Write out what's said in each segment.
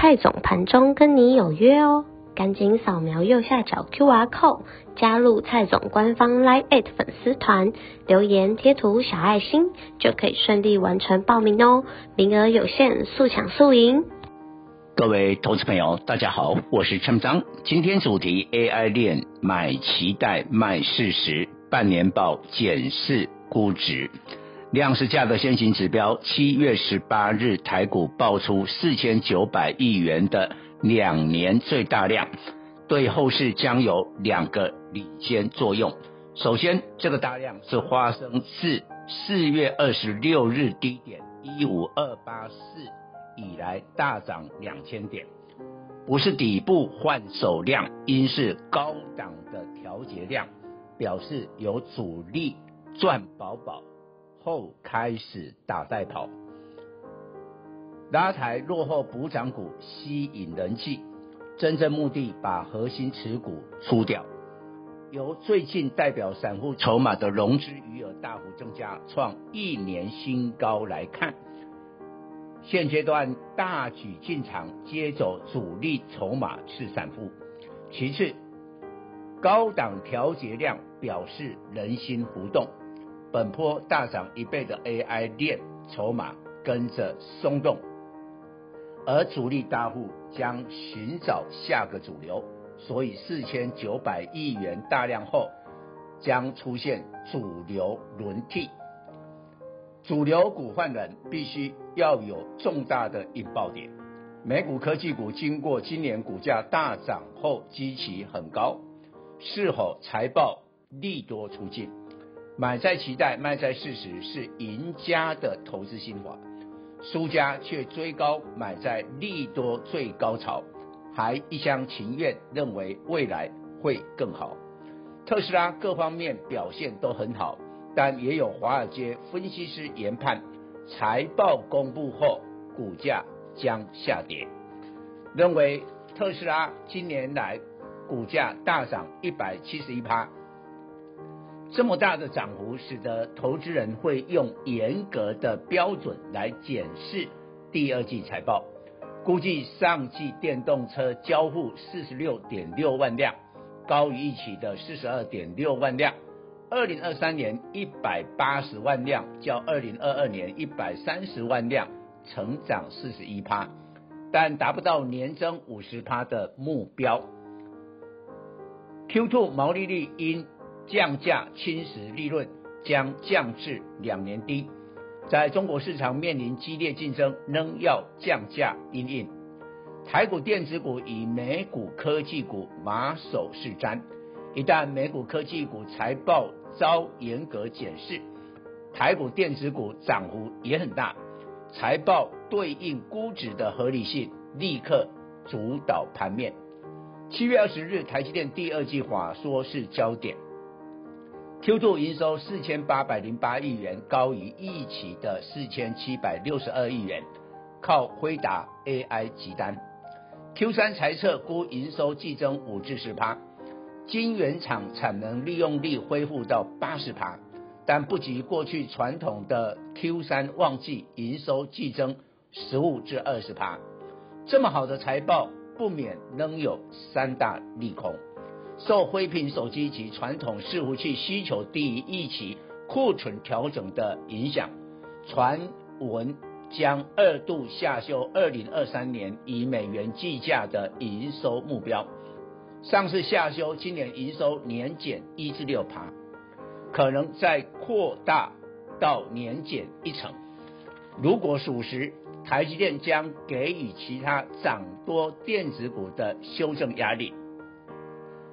蔡总盘中跟你有约哦，赶紧扫描右下角 QR code 加入蔡总官方 Line@ 粉丝团，留言贴图小爱心就可以顺利完成报名哦，名额有限，速抢速赢。各位投资朋友，大家好，我是陈章，今天主题 AI 链买期待卖事实，半年报检视估值。量是价格先行指标，七月十八日台股爆出四千九百亿元的两年最大量，对后市将有两个领先作用。首先，这个大量是发生自四月二十六日低点一五二八四以来大涨两千点，不是底部换手量，应是高档的调节量，表示有主力赚饱饱。后开始打带跑，拉抬落后补涨股，吸引人气，真正目的把核心持股出掉。由最近代表散户筹码的融资余额大幅增加，创一年新高来看，现阶段大举进场接走主力筹码是散户。其次，高档调节量表示人心浮动。本波大涨一倍的 AI 链筹码跟着松动，而主力大户将寻找下个主流，所以四千九百亿元大量后将出现主流轮替。主流股换人必须要有重大的引爆点。美股科技股经过今年股价大涨后基期很高，是否财报利多出尽？买在期待，卖在事实，是赢家的投资心法。输家却追高买在利多最高潮，还一厢情愿认为未来会更好。特斯拉各方面表现都很好，但也有华尔街分析师研判，财报公布后股价将下跌，认为特斯拉今年来股价大涨一百七十一趴。这么大的涨幅，使得投资人会用严格的标准来检视第二季财报，估计上季电动车交付四十六点六万辆，高于预期的四十二点六万辆。二零二三年一百八十万辆，较二零二二年一百三十万辆成长四十一趴，但达不到年增五十趴的目标。Q2 毛利率因降价侵蚀利润将降至两年低，在中国市场面临激烈竞争，仍要降价应应。台股电子股与美股科技股马首是瞻，一旦美股科技股财报遭严格检视，台股电子股涨幅也很大，财报对应估值的合理性立刻主导盘面。七月二十日，台积电第二季法说是焦点。Q2 营收四千八百零八亿元，高于预期的四千七百六十二亿元，靠辉达 AI 集单。Q3 财测估营收季增五至十趴，晶圆厂产能利用率恢复到八十趴，但不及过去传统的 Q3 旺季营收季增十五至二十趴。这么好的财报，不免仍有三大利空。受灰屏手机及传统伺服器需求低于预期、库存调整的影响，传闻将二度下修二零二三年以美元计价的营收目标。上次下修今年营收年减一至六趴，可能再扩大到年减一成。如果属实，台积电将给予其他涨多电子股的修正压力。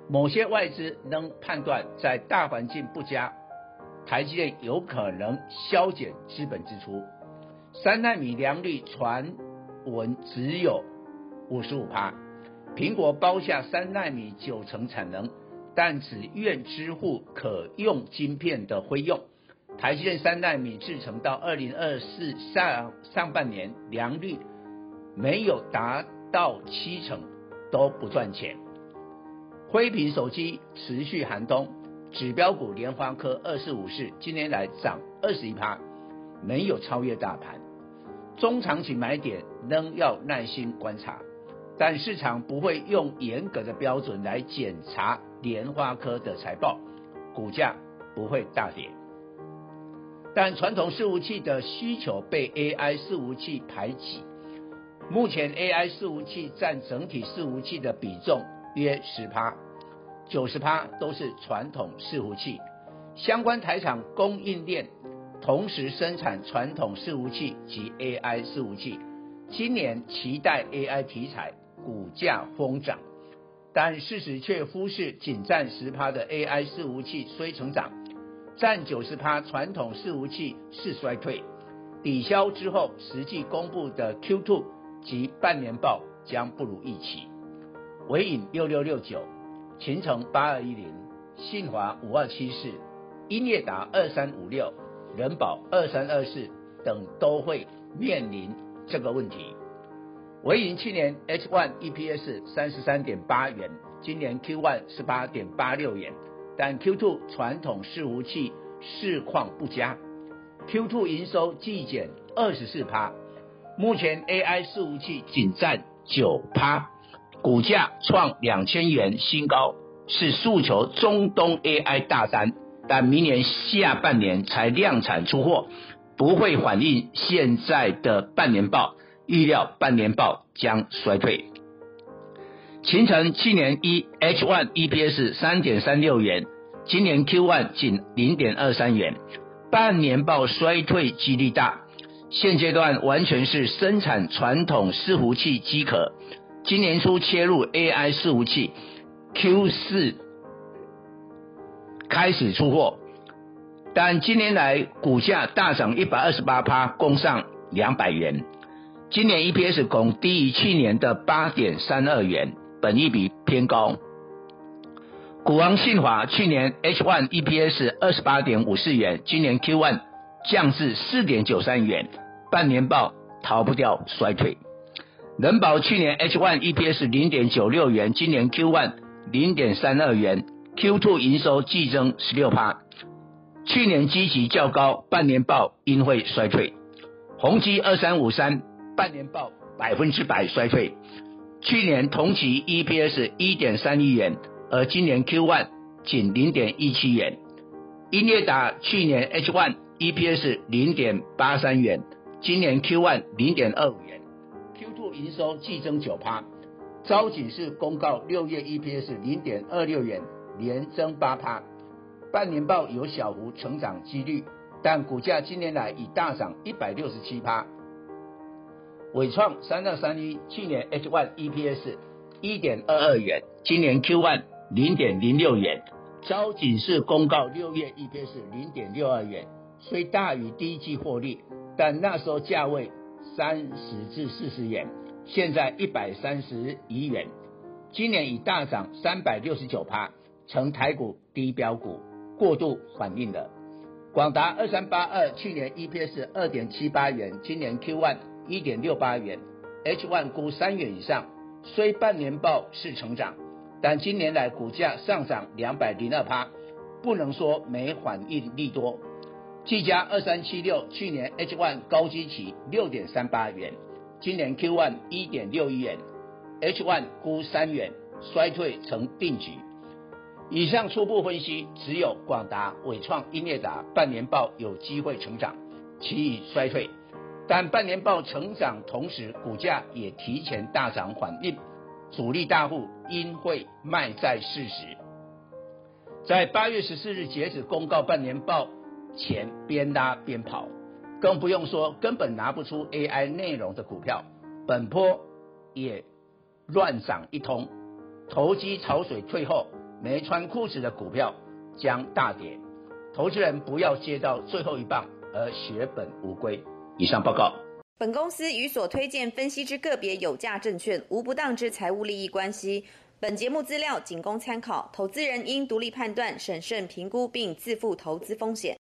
某些外资能判断，在大环境不佳，台积电有可能削减资本支出。三纳米良率传闻只有五十五趴，苹果包下三纳米九成产能，但只愿支付可用晶片的费用。台积电三纳米制程到二零二四上上半年良率没有达到七成都不赚钱。灰屏手机持续寒冬，指标股联发科二四五四今年来涨二十一趴，没有超越大盘。中长期买点仍要耐心观察，但市场不会用严格的标准来检查联发科的财报，股价不会大跌。但传统伺服器的需求被 AI 伺服器排挤，目前 AI 伺服器占整体伺服器的比重约十趴，九十趴都是传统伺服器。相关台厂供应链同时生产传统伺服器及 AI 伺服器，今年期待 AI 题材，股价疯涨，但事实却忽视仅占十趴的 AI 伺服器虽成长。占九十趴传统伺服器是衰退，抵消之后，实际公布的 Q2 及半年报将不如预期。纬颖六六六九、勤诚八二一零、信华五二七四、英业达二三五六、人保二三二四等都会面临这个问题。纬颖去年 H1 EPS 三十三点八元，今年 Q1 十八点八六元。但 Q2 传统伺服器市况不佳，Q2 营收季减二十四趴，目前 AI 伺服器仅占九趴，股价创两千元新高，是诉求中东 AI 大单，但明年下半年才量产出货，不会反映现在的半年报，预料半年报将衰退。勤诚去年一 H1 EPS 三点三六元，今年 Q1 仅零点二三元，半年报衰退几率大。现阶段完全是生产传统伺服器机壳，今年初切入 AI 伺服器，Q4 开始出货，但今年来股价大涨一百二十八趴，攻上两百元。今年 EPS 恐低于去年的八点三二元。本益比偏高，股王信华去年 H1 EPS 二十八点五四元，今年 Q1 降至四点九三元，半年报逃不掉衰退。人保去年 H1 EPS 零点九六元，今年 Q1 零点三二元，Q2 营收季增十六趴，去年基期较高，半年报应会衰退。宏基二三五三，半年报百分之百衰退。去年同期 EPS 一点三一元，而今年 Q1 仅零点一七元。英业达去年 H1 EPS 零点八三元，今年 Q1 零点二五元。营收季增九趴。昭锦是公告六月 EPS 零点二六元，年增八趴。半年报有小幅成长几率，但股价今年来已大涨一百六十七趴。伟创三二三一去年 H one EPS 一点二二元，今年 Q one 零点零六元。昭锦是公告六月 EPS 零点六二元，虽大于第一季获利，但那时候价位三十至四十元，现在一百三十一元，今年已大涨三百六十九趴，成台股低标股，过度反应了。广达二三八二去年 EPS 二点七八元，今年 Q1。一点六八元，H1 估三元以上，虽半年报是成长，但今年来股价上涨两百零二趴，不能说没反应利多。技嘉二三七六去年 H one 高基期六点三八元，今年 Q one 一点六一元，H one 估三元，衰退成定局。以上初步分析，只有广达、伟创、英业达半年报有机会成长，其余衰退。但半年报成长，同时股价也提前大涨缓应，主力大户应会卖在适时。在八月十四日截止公告半年报钱，边拉边跑，更不用说根本拿不出 AI 内容的股票，本坡也乱涨一通。投机潮水退后，没穿裤子的股票将大跌，投资人不要接到最后一棒而血本无归。以上报告。本公司与所推荐分析之个别有价证券无不当之财务利益关系。本节目资料仅供参考，投资人应独立判断、审慎评估并自负投资风险。